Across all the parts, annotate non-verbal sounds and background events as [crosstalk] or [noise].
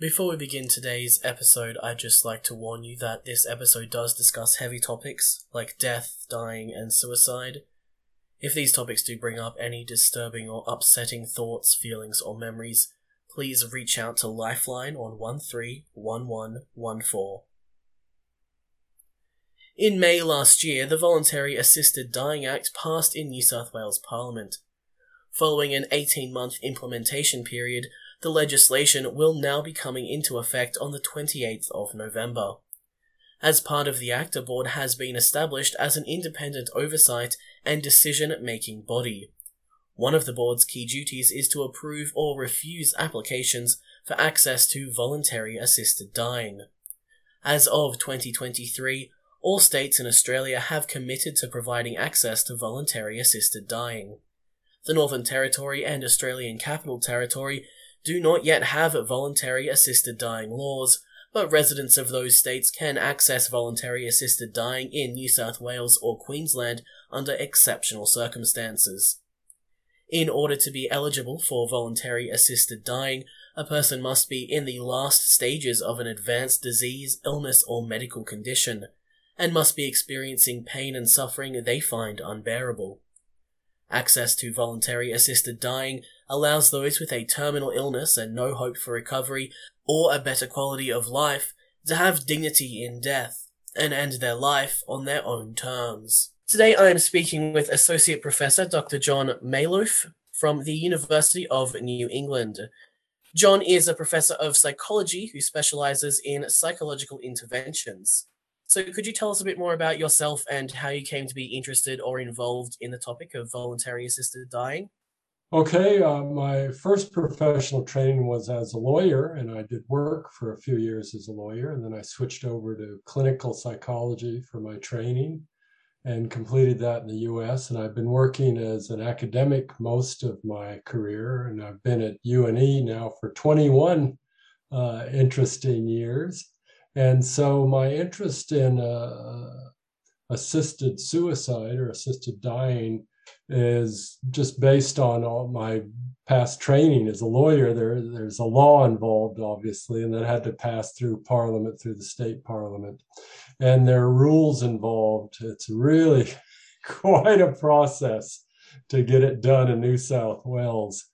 Before we begin today's episode, I'd just like to warn you that this episode does discuss heavy topics like death, dying, and suicide. If these topics do bring up any disturbing or upsetting thoughts, feelings, or memories, please reach out to Lifeline on 131114. In May last year, the Voluntary Assisted Dying Act passed in New South Wales Parliament. Following an 18 month implementation period, the legislation will now be coming into effect on the 28th of November. As part of the Act, a board has been established as an independent oversight and decision making body. One of the board's key duties is to approve or refuse applications for access to voluntary assisted dying. As of 2023, all states in Australia have committed to providing access to voluntary assisted dying. The Northern Territory and Australian Capital Territory do not yet have voluntary assisted dying laws, but residents of those states can access voluntary assisted dying in New South Wales or Queensland under exceptional circumstances. In order to be eligible for voluntary assisted dying, a person must be in the last stages of an advanced disease, illness, or medical condition, and must be experiencing pain and suffering they find unbearable. Access to voluntary assisted dying allows those with a terminal illness and no hope for recovery or a better quality of life to have dignity in death and end their life on their own terms. Today I am speaking with Associate Professor Dr. John Malouff from the University of New England. John is a professor of psychology who specializes in psychological interventions. So, could you tell us a bit more about yourself and how you came to be interested or involved in the topic of voluntary assisted dying? Okay, uh, my first professional training was as a lawyer, and I did work for a few years as a lawyer. And then I switched over to clinical psychology for my training and completed that in the US. And I've been working as an academic most of my career, and I've been at UNE now for 21 uh, interesting years. And so my interest in uh, assisted suicide or assisted dying is just based on all my past training as a lawyer. There, there's a law involved, obviously, and that had to pass through Parliament, through the state Parliament, and there are rules involved. It's really [laughs] quite a process to get it done in New South Wales.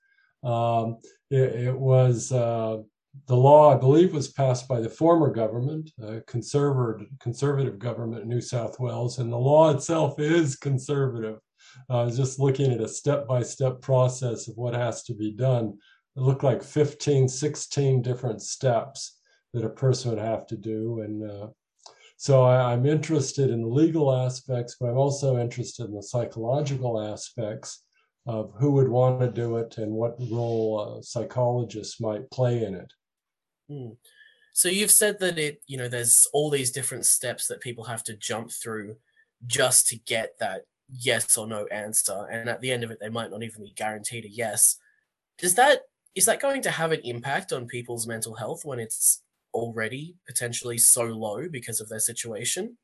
Um, it, it, was uh, the law, I believe, was passed by the former government, a conservative, conservative government in New South Wales, and the law itself is conservative. Was just looking at a step by step process of what has to be done. It looked like 15, 16 different steps that a person would have to do. And uh, so I, am interested in the legal aspects, but I'm also interested in the psychological aspects of who would want to do it and what role uh, psychologists might play in it. Mm. So you've said that it, you know, there's all these different steps that people have to jump through just to get that yes or no answer, and at the end of it, they might not even be guaranteed a yes. Does that is that going to have an impact on people's mental health when it's already potentially so low because of their situation?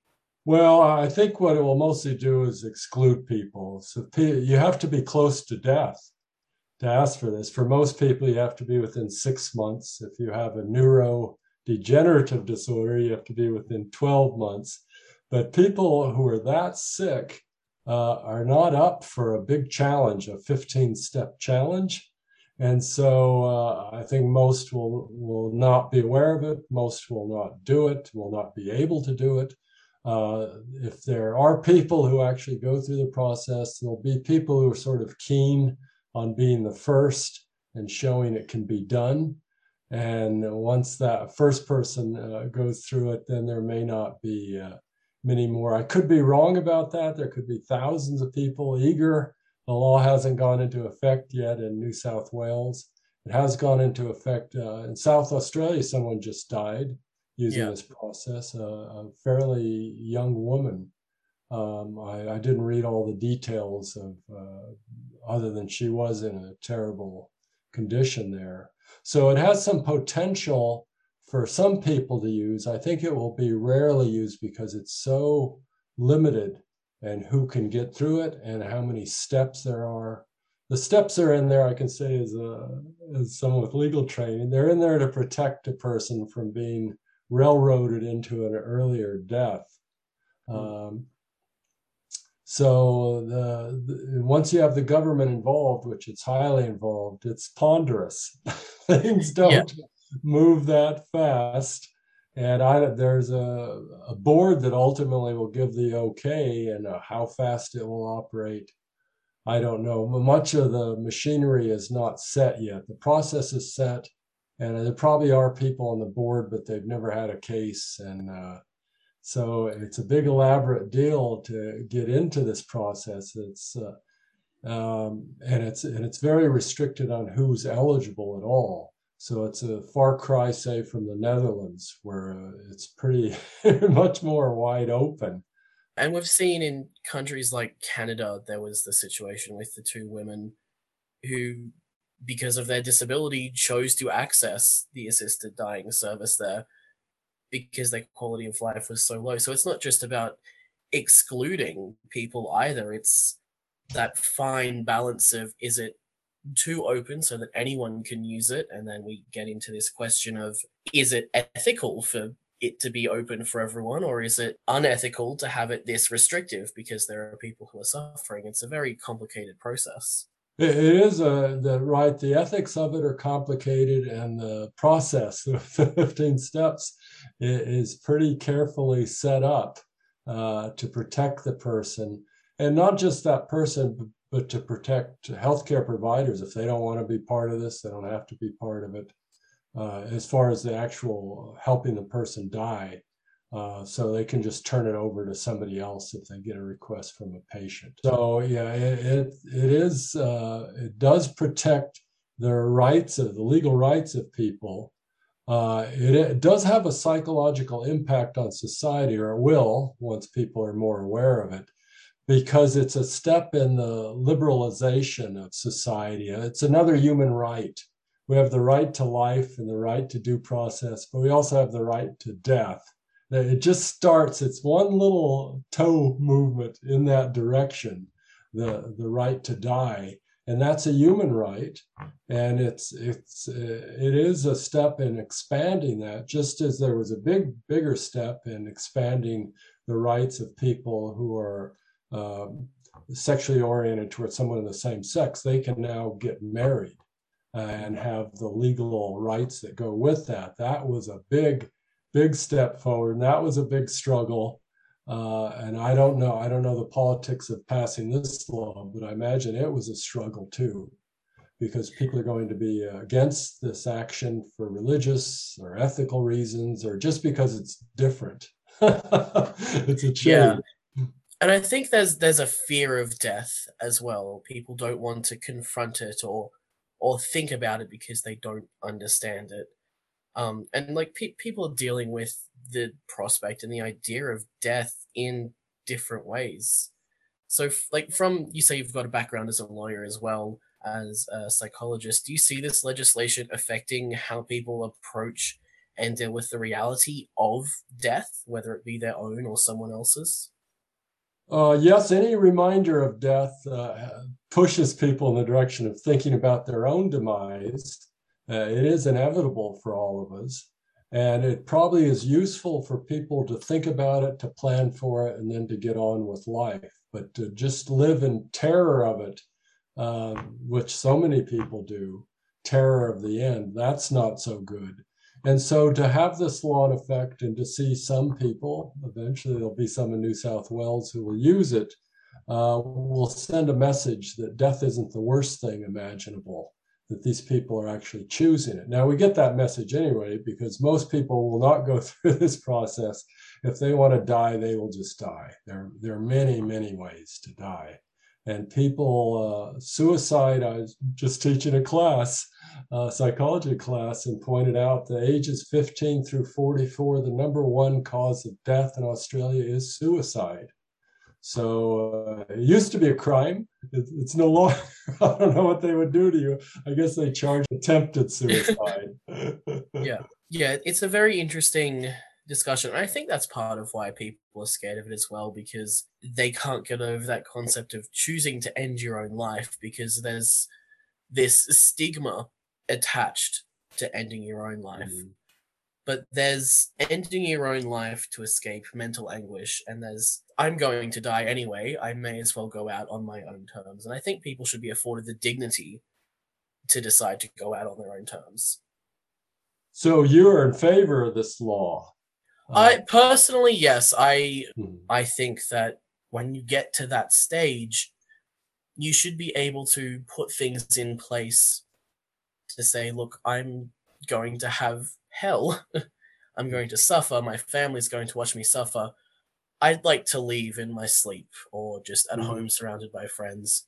Well, I think what it will mostly do is exclude people. So you have to be close to death to ask for this. For most people, you have to be within six months. If you have a neurodegenerative disorder, you have to be within 12 months. But people who are that sick uh, are not up for a big challenge, a 15 step challenge. And so uh, I think most will, will not be aware of it. Most will not do it, will not be able to do it. Uh, if there are people who actually go through the process, there'll be people who are sort of keen on being the first and showing it can be done. And once that first person uh, goes through it, then there may not be uh, many more. I could be wrong about that. There could be thousands of people eager. The law hasn't gone into effect yet in New South Wales. It has gone into effect uh, in South Australia. Someone just died using yeah. this process, uh, a fairly young woman. Um, I, I, didn't read all the details of, uh, other than she was in a terrible condition there. So it has some potential for some people to use. I think it will be rarely used because it's so limited and who can get through it and how many steps there are. the steps are in there. I can say as a as someone with legal training, they're in there to protect a person from being railroaded into an earlier death. Hmm. Um, so the, the, once you have the government involved, which it's highly involved, it's ponderous. [laughs] Things don't yeah. Move that fast. And I, there's a, a board that ultimately will give the okay and uh, how fast it will operate. I don't know. Much of the machinery is not set yet. The process is set, and there probably are people on the board, but they've never had a case. And uh, so it's a big elaborate deal to get into this process. It's uh, um, and it's and it's very restricted on who's eligible at all. So it's a far cry, say, from the Netherlands, where uh, it's pretty [laughs] much more wide open. And we've seen in countries like Canada, there was the situation with the two women who, because of their disability, chose to access the assisted dying service there because their quality of life was so low. So it's not just about excluding people either. It's that fine balance of is it too open so that anyone can use it? And then we get into this question of is it ethical for it to be open for everyone, or is it unethical to have it this restrictive because there are people who are suffering? It's a very complicated process. It is uh, the right. The ethics of it are complicated, and the process, [laughs] the 15 steps, is pretty carefully set up uh, to protect the person, and not just that person, but to protect healthcare providers. If they don't want to be part of this, they don't have to be part of it. Uh, as far as the actual helping the person die, uh, so they can just turn it over to somebody else if they get a request from a patient. So yeah, it it, it is uh, it does protect the rights of the legal rights of people. Uh, it, it, does have a psychological impact on society, or it will once people are more aware of it, because it's a step in the liberalization of society. It's another human right. We have the right to life and the right to due process, but we also have the right to death it just starts it's one little toe movement in that direction the the right to die and that's a human right and it's it's uh, it is a step in expanding that just as there was a big bigger step in expanding the rights of people who are um, sexually oriented towards someone of the same sex they can now get married and have the legal rights that go with that that was a big big step forward. And that was a big struggle. Uh, and I don't know, I don't know the politics of passing this law, but I imagine it was a struggle too, because people are going to be against this action for religious or ethical reasons, or just because it's different. [laughs] it's a change. Yeah. And I think there's there's a fear of death as well. People don't want to confront it or or think about it because they don't understand it. Um, and like pe- people are dealing with the prospect and the idea of death in different ways. So, f- like from you say you've got a background as a lawyer as well as a psychologist. Do you see this legislation affecting how people approach and deal with the reality of death, whether it be their own or someone else's? Uh, yes, any reminder of death uh, pushes people in the direction of thinking about their own demise uh, it is inevitable for all of us. And it probably is useful for people to think about it, to plan for it, and then to get on with life. But to just live in terror of it, uh, which so many people do, terror of the end, that's not so good. And so to have this law in effect and to see some people, eventually there'll be some in New South Wales who will use it, uh, will send a message that death isn't the worst thing imaginable that these people are actually choosing it. Now, we get that message anyway, because most people will not go [laughs] through this process. If they want to die, they will just die. There, there are many, many ways to die. And people, uh, suicide, I was just teaching a class, psychology class, and pointed out the ages 15 through 44, the number one cause of death in Australia is suicide. So uh, it used to be a crime. It, it's no longer. [laughs] I don't know what they would do to you. I guess they charge attempted suicide. [laughs] yeah, yeah. It's a very interesting discussion. I think that's part of why people are scared of it as well, because they can't get over that concept of choosing to end your own life because there's this stigma attached to ending your own life. Mm-hmm. But there's ending your own life to escape mental anguish, and there's I'm going to die anyway. I may as well go out on my own terms. And I think people should be afforded the dignity to decide to go out on their own terms. So you're in favor of this law? I personally, yes. I hmm. I think that when you get to that stage, you should be able to put things in place to say, look, I'm going to have hell. [laughs] I'm going to suffer. My family's going to watch me suffer. I'd like to leave in my sleep or just at mm-hmm. home surrounded by friends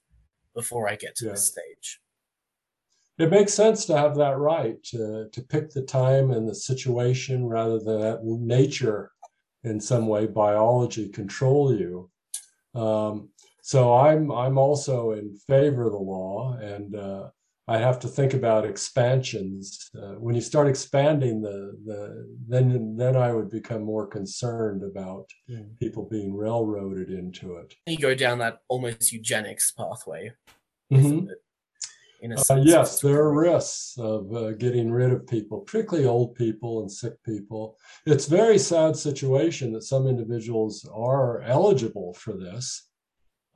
before I get to yeah. this stage it makes sense to have that right to, to pick the time and the situation rather than that nature in some way biology control you. Um, so i'm i'm also in favor of the law and uh, i have to think about expansions. Uh, when you start expanding the the then then i would become more concerned about mm. people being railroaded into it. You go down that almost eugenics pathway. Mm-hmm. Uh, yes, there are risks of uh, getting rid of people, particularly old people and sick people. It's a very sad situation that some individuals are eligible for this,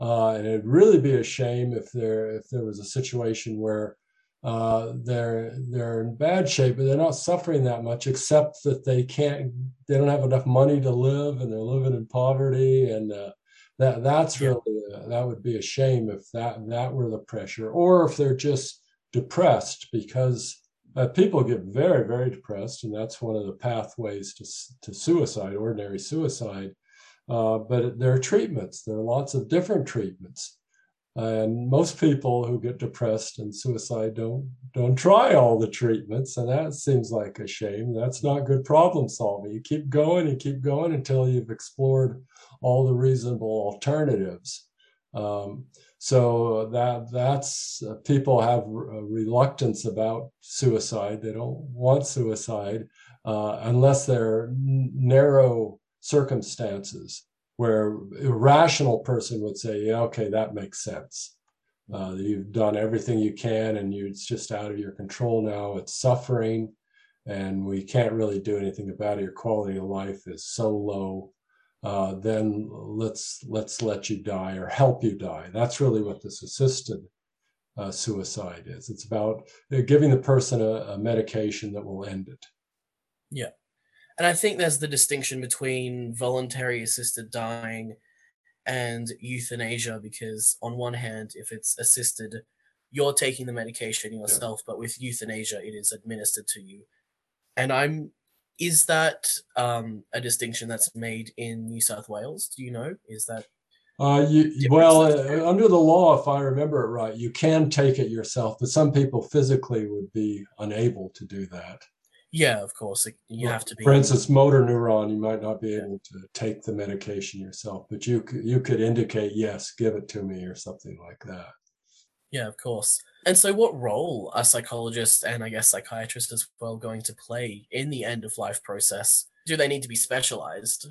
uh, and it'd really be a shame if there if there was a situation where uh, they're they're in bad shape, but they're not suffering that much, except that they can't they don't have enough money to live, and they're living in poverty, and uh, that that's really uh, that would be a shame if that that were the pressure or if they're just depressed because uh, people get very very depressed and that's one of the pathways to, to suicide ordinary suicide. Uh, but there are treatments there are lots of different treatments and most people who get depressed and suicide don't don't try all the treatments and that seems like a shame. That's not good problem solving. You keep going you keep going until you've explored all the reasonable alternatives. Um, so that that's uh, people have a reluctance about suicide. They don't want suicide uh, unless they're narrow circumstances where a rational person would say, yeah, okay, that makes sense. Uh, you've done everything you can and you, it's just out of your control now. It's suffering and we can't really do anything about it. Your quality of life is so low. Uh, then let's let's let you die or help you die. That's really what this assisted uh, suicide is. It's about uh, giving the person a, a medication that will end it. Yeah. And I think there's the distinction between voluntary assisted dying and euthanasia because on one hand if it's assisted you're taking the medication yourself yeah. but with euthanasia it is administered to you and i'm is that um, a distinction that's made in new south wales do you know is that uh, you, well, uh, under the law, if I remember it right, you can take it yourself, but some people physically would be unable to do that. Yeah, of course. You have to be. For instance, motor neuron, you might not be able to take the medication yourself, but you could, you could indicate, yes, give it to me or something like that. Yeah, of course. And so, what role are psychologists and I guess psychiatrists as well going to play in the end of life process? Do they need to be specialized?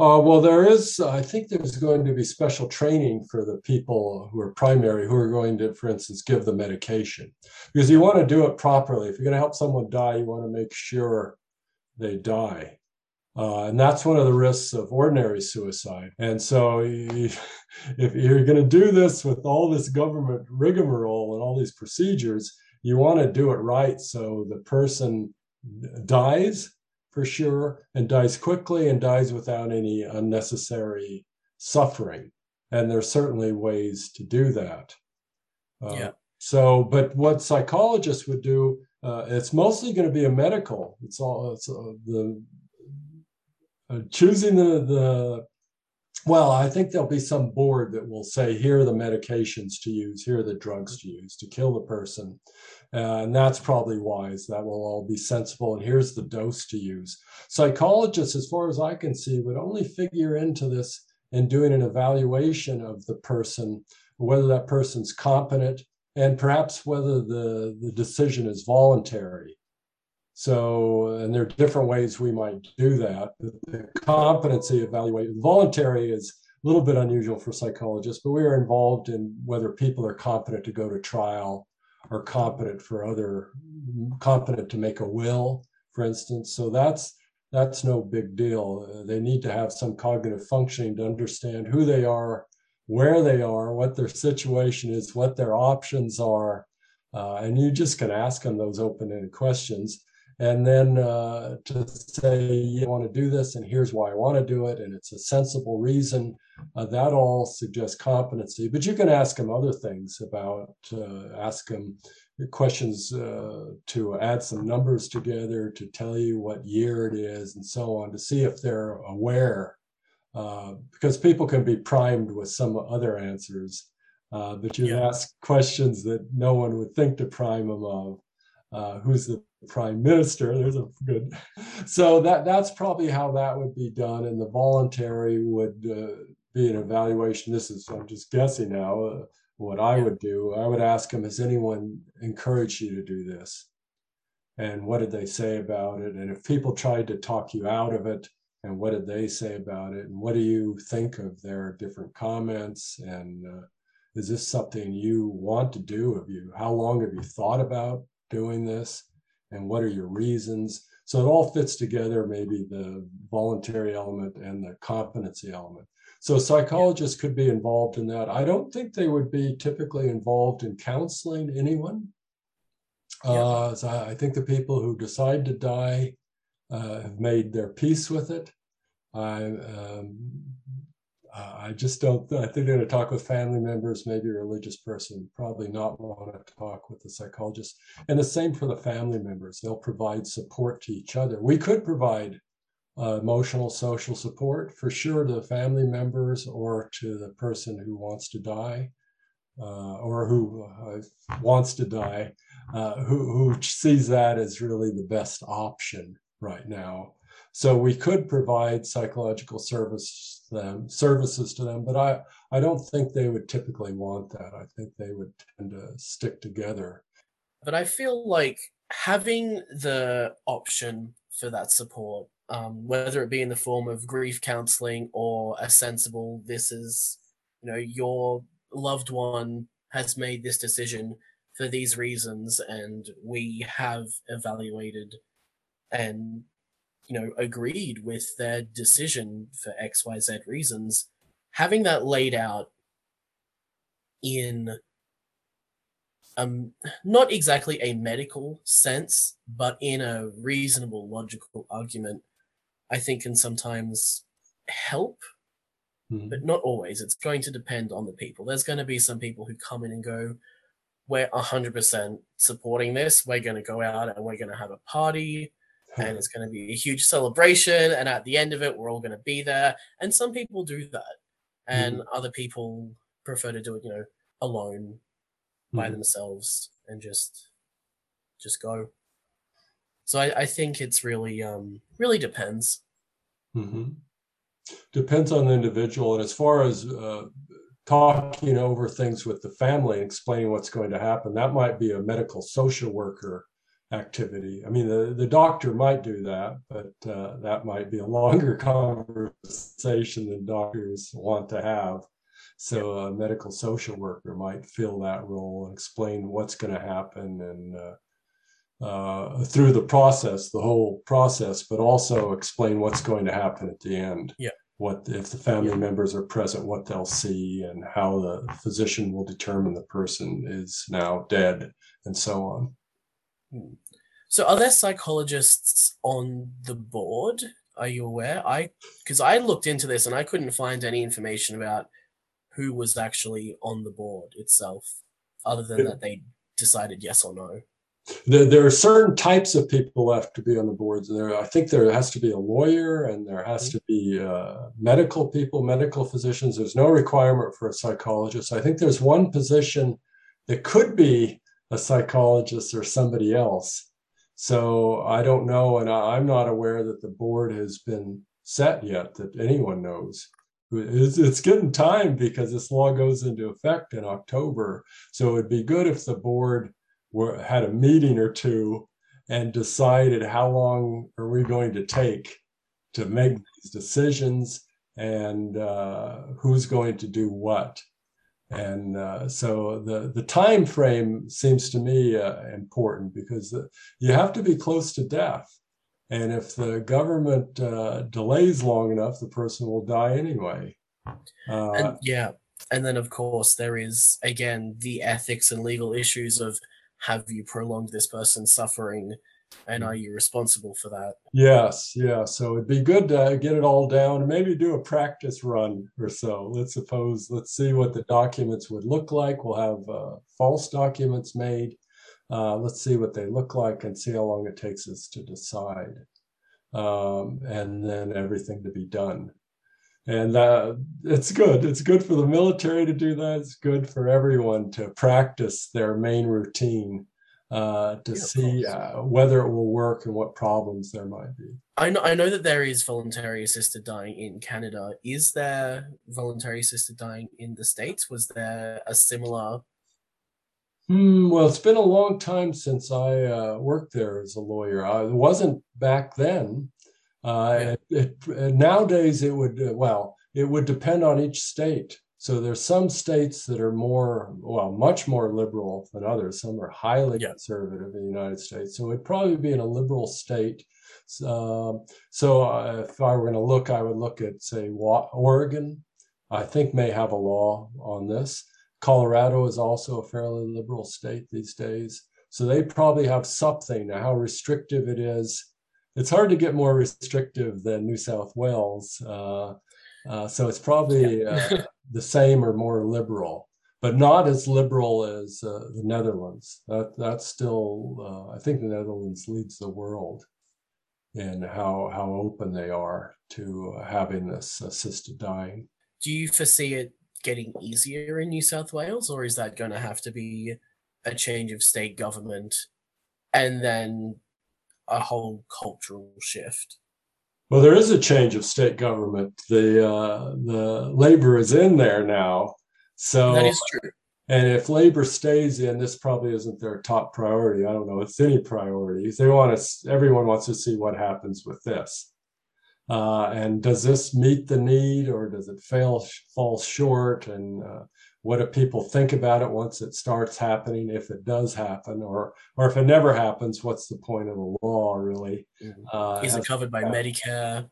Uh, well, there is, I think there's going to be special training for the people who are primary, who are going to, for instance, give the medication. Because you want to do it properly. If you're going to help someone die, you want to make sure they die. Uh, and that's one of the risks of ordinary suicide. And so, [laughs] if you're going to do this with all this government rigmarole and all these procedures, you want to do it right so the person dies for sure, and dies quickly and dies without any unnecessary suffering. And there's certainly ways to do that. Uh, yeah. So, but what psychologists would do, uh, it's mostly going to be a medical. It's all it's uh, the uh, choosing the the well, I think there'll be some board that will say, here are the medications to use, here are the drugs to use to kill the person. Uh, and that's probably wise. That will all be sensible. And here's the dose to use. Psychologists, as far as I can see, would only figure into this in doing an evaluation of the person, whether that person's competent and perhaps whether the, the decision is voluntary. So, and there are different ways we might do that. The competency evaluation, voluntary is a little bit unusual for psychologists, but we are involved in whether people are competent to go to trial or competent for other, competent to make a will, for instance. So that's that's no big deal. They need to have some cognitive functioning to understand who they are, where they are, what their situation is, what their options are, uh, and you just can ask them those open-ended questions and then uh, to say you want to do this and here's why i want to do it and it's a sensible reason uh, that all suggests competency but you can ask them other things about uh, ask them questions uh, to add some numbers together to tell you what year it is and so on to see if they're aware uh, because people can be primed with some other answers uh, but you yeah. ask questions that no one would think to prime them of uh, who's the prime minister. There's a good. So that that's probably how that would be done, and the voluntary would uh, be an evaluation. This is I'm just guessing now. Uh, what I would do, I would ask them, has anyone encouraged you to do this? And what did they say about it? And if people tried to talk you out of it, and what did they say about it? And what do you think of their different comments? And uh, is this something you want to do? Have you? How long have you thought about doing this and what are your reasons? So it all fits together maybe the voluntary element and the competency element. So psychologists could be involved in that. I don't think they would be typically involved in counseling anyone. Yeah. uh, so i think the people who decide to die uh, have made their peace with it. I, um, uh, I just don't. I think they're going to talk with family members, maybe a religious person, probably not want to talk with the psychologist. And the same for the family members. They'll provide support to each other. We could provide uh, emotional, social support for sure to the family members or to the person who wants to die uh, or who uh, wants to die, uh, who, who sees that as really the best option right now. So we could provide psychological service them services to them, but I I don't think they would typically want that. I think they would tend to stick together. But I feel like having the option for that support, um, whether it be in the form of grief counseling or a sensible, this is you know your loved one has made this decision for these reasons, and we have evaluated and you know, agreed with their decision for XYZ reasons, having that laid out in um not exactly a medical sense, but in a reasonable logical argument, I think can sometimes help. Mm-hmm. But not always. It's going to depend on the people. There's going to be some people who come in and go, We're 100% supporting this. We're going to go out and we're going to have a party and it's going to be a huge celebration. And at the end of it, we're all going to be there. And some people do that, and mm-hmm. other people prefer to do it, you know, alone by mm-hmm. themselves and just just go. So I, I think it's really um really depends. Mm-hmm. Depends on the individual, and as far as uh, talking over things with the family and explaining what's going to happen, that might be a medical social worker activity. I mean, the, the doctor might do that, but uh, that might be a longer [laughs] conversation than doctors want to have. So a medical social worker might fill that role and explain what's going to happen and uh, uh, through the process, the whole process, but also explain what's going to happen at the end. Yeah. What if the family yeah. members are present, what they'll see, and how the physician will determine the person is now dead, and so on. So, are there psychologists on the board? Are you aware? I because I looked into this and I couldn't find any information about who was actually on the board itself, other than that they decided yes or no. There, there, are certain types of people left to be on the boards. There, I think there has to be a lawyer and there has mm-hmm. to be uh, medical people, medical physicians. There's no requirement for a psychologist. I think there's one position that could be a psychologist or somebody else. So I don't know, and I'm not aware that the board has been set yet that anyone knows. It's, it's getting time because this law goes into effect in October. So it'd be good if the board were, had a meeting or two and decided how long are we going to take to make these decisions and uh, who's going to do what and uh, so the the time frame seems to me uh, important because the, you have to be close to death. And if the government uh, delays long enough the person will die anyway. Uh, and, yeah. And then of course there is again the ethics and legal issues of have you prolonged this person's suffering and are you responsible for that? Yes, yeah. So it'd be good to get it all down and maybe do a practice run or so. Let's suppose, let's see what the documents would look like. We'll have uh, false documents made. Uh, let's see what they look like and see how long it takes us to decide. Um, and then everything to be done. And uh, it's good. It's good for the military to do that. It's good for everyone to practice their main routine uh, to see uh, whether it will work and what problems there might be. I know, I know that there is voluntary assisted dying in Canada. Is there voluntary assisted dying in the States? Was there a similar? Hmm, well, it's been a long time since I uh, worked there as a lawyer. I wasn't back then. Uh, yeah. it, it, nowadays, it would, uh, well, it would depend on each state. So there's some states that are more, well, much more liberal than others. Some are highly yeah. conservative in the United States. So it'd probably be in a liberal state. Um, so uh, if I were going to look, I would look at, say, Oregon. I think may have a law on this. Colorado is also a fairly liberal state these days. So they probably have something. Now, how restrictive it is, it's hard to get more restrictive than New South Wales. Uh, uh, so it's probably yeah. The same or more liberal, but not as liberal as uh, the Netherlands. That that's still, uh, I think, the Netherlands leads the world in how how open they are to having this assisted dying. Do you foresee it getting easier in New South Wales, or is that going to have to be a change of state government and then a whole cultural shift? Well, there is a change of state government. The uh, the labor is in there now, so that is true. And if labor stays in, this probably isn't their top priority. I don't know. It's any priority. They want to. Everyone wants to see what happens with this. Uh, and does this meet the need, or does it fail, fall short? And uh, what do people think about it once it starts happening if it does happen or or if it never happens what's the point of the law really? Mm-hmm. uh, is it covered by medicare?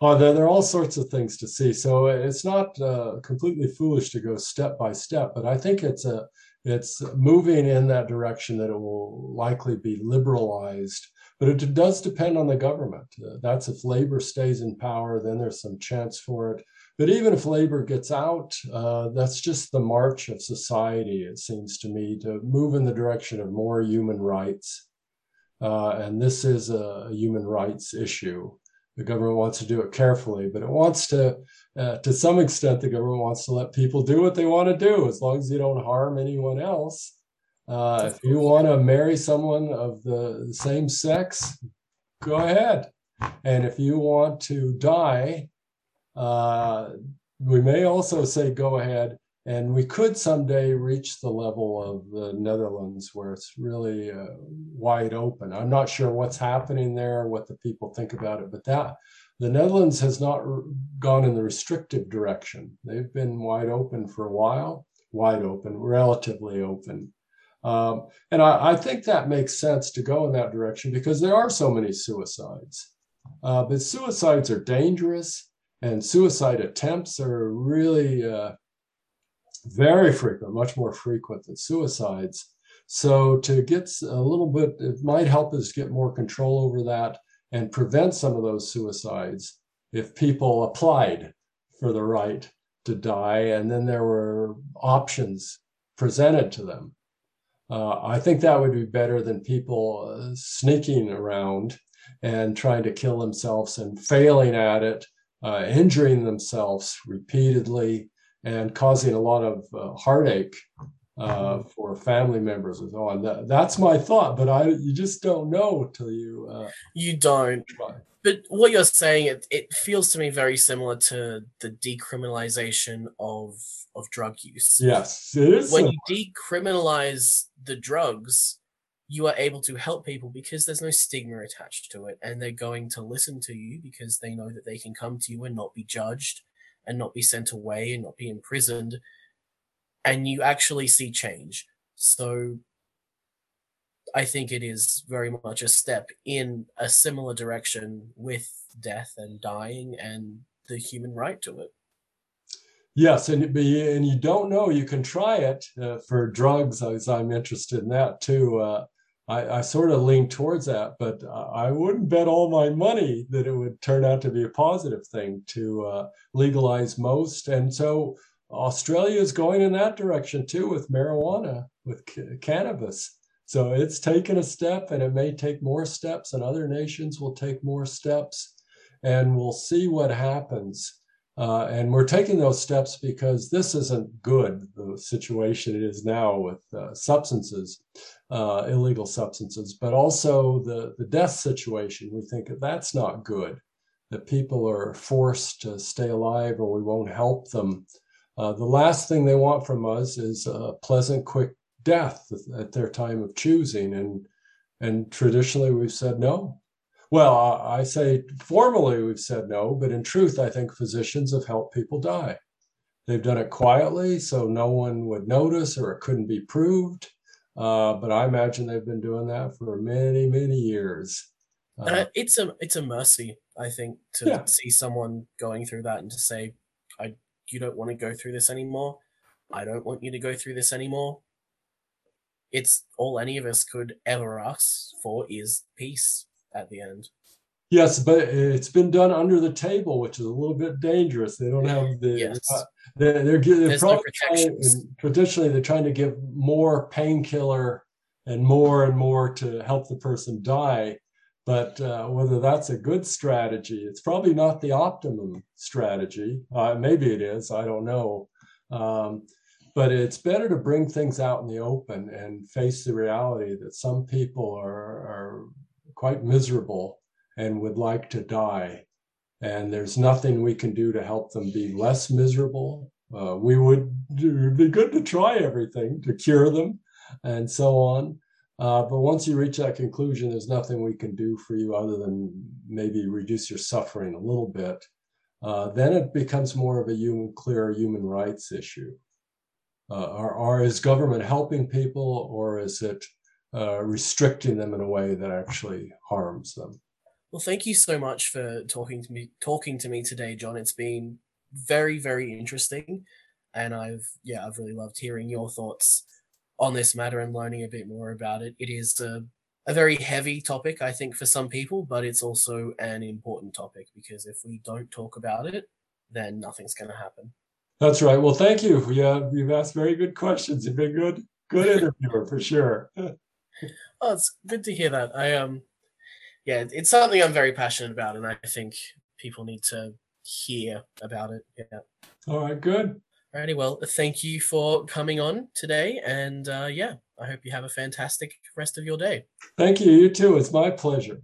Oh there, there are all sorts of things to see. So it's not uh, completely foolish to go step by step but i think it's a it's moving in that direction that it will likely be liberalized. But it does depend on the government. Uh, that's if labor stays in power then there's some chance for it but even if labor gets out, uh, that's just the march of society, it seems to me, to move in the direction of more human rights. Uh, and this is a human rights issue. The government wants to do it carefully, but it wants to, uh, to some extent, the government wants to let people do what they want to do as long as you don't harm anyone else. Uh, if you want to marry someone of the same sex, go ahead. And if you want to die, uh, we may also say go ahead, and we could someday reach the level of the Netherlands where it's really uh, wide open. I'm not sure what's happening there, what the people think about it, but that the Netherlands has not gone in the restrictive direction. They've been wide open for a while, wide open, relatively open. Um, and I, I, think that makes sense to go in that direction because there are so many suicides. Uh, but suicides are dangerous and suicide attempts are really uh, very frequent, much more frequent than suicides. So to get a little bit, it might help us get more control over that and prevent some of those suicides if people applied for the right to die and then there were options presented to them. Uh, I think that would be better than people uh, sneaking around and trying to kill themselves and failing at it uh, injuring themselves repeatedly and causing a lot of uh, heartache uh, for family members and so on. That, that's my thought, but I you just don't know till you uh, you don't. Try. But what you're saying, it, it feels to me very similar to the decriminalization of of drug use. Yes, it is. When you decriminalize the drugs, you are able to help people because there's no stigma attached to it and they're going to listen to you because they know that they can come to you and not be judged and not be sent away and not be imprisoned and you actually see change so i think it is very much a step in a similar direction with death and dying and the human right to it Yes, and and you don't know. You can try it uh, for drugs, as I'm interested in that too. Uh, I, I sort of lean towards that, but I wouldn't bet all my money that it would turn out to be a positive thing to uh, legalize most. And so Australia is going in that direction too with marijuana, with c- cannabis. So it's taken a step, and it may take more steps, and other nations will take more steps, and we'll see what happens. Uh, and we're taking those steps because this isn't good, the situation it is now with uh, substances uh, illegal substances, but also the, the death situation. We think that that's not good, that people are forced to stay alive or we won't help them. Uh, the last thing they want from us is a pleasant, quick death at their time of choosing. And, and traditionally we've said no. Well, I say formally we've said no, but in truth, I think physicians have helped people die. They've done it quietly so no one would notice or it couldn't be proved. Uh, but I imagine they've been doing that for many, many years. Uh, uh, it's a it's a mercy, I think, to yeah. see someone going through that and to say, "I you don't want to go through this anymore. I don't want you to go through this anymore." It's all any of us could ever ask for is peace at the end. Yes, but it's been done under the table, which is a little bit dangerous. They don't have the. Yes. Uh, they're, they're, they're probably trying, traditionally they're trying to give more painkiller and more and more to help the person die. But uh, whether that's a good strategy, it's probably not the optimum strategy. Uh, maybe it is. I don't know. Um, but it's better to bring things out in the open and face the reality that some people are, are quite miserable and would like to die. And there's nothing we can do to help them be less miserable. Uh, we would be good to try everything to cure them and so on. Uh, but once you reach that conclusion, there's nothing we can do for you other than maybe reduce your suffering a little bit. Uh, then it becomes more of a human, clear human rights issue. Uh, is government helping people, or is it uh, restricting them in a way that actually harms them? Well, thank you so much for talking to me talking to me today, John. It's been very, very interesting. And I've yeah, I've really loved hearing your thoughts on this matter and learning a bit more about it. It is a, a very heavy topic, I think, for some people, but it's also an important topic because if we don't talk about it, then nothing's going to happen. That's right. Well, thank you. Yeah, you've asked very good questions. You've been good, good [laughs] interviewer for sure. [laughs] oh, it's good to hear that. I um, yeah, it's something I'm very passionate about, and I think people need to hear about it. Yeah. All right, good. Alrighty, well, thank you for coming on today, and uh, yeah, I hope you have a fantastic rest of your day. Thank you. You too. It's my pleasure.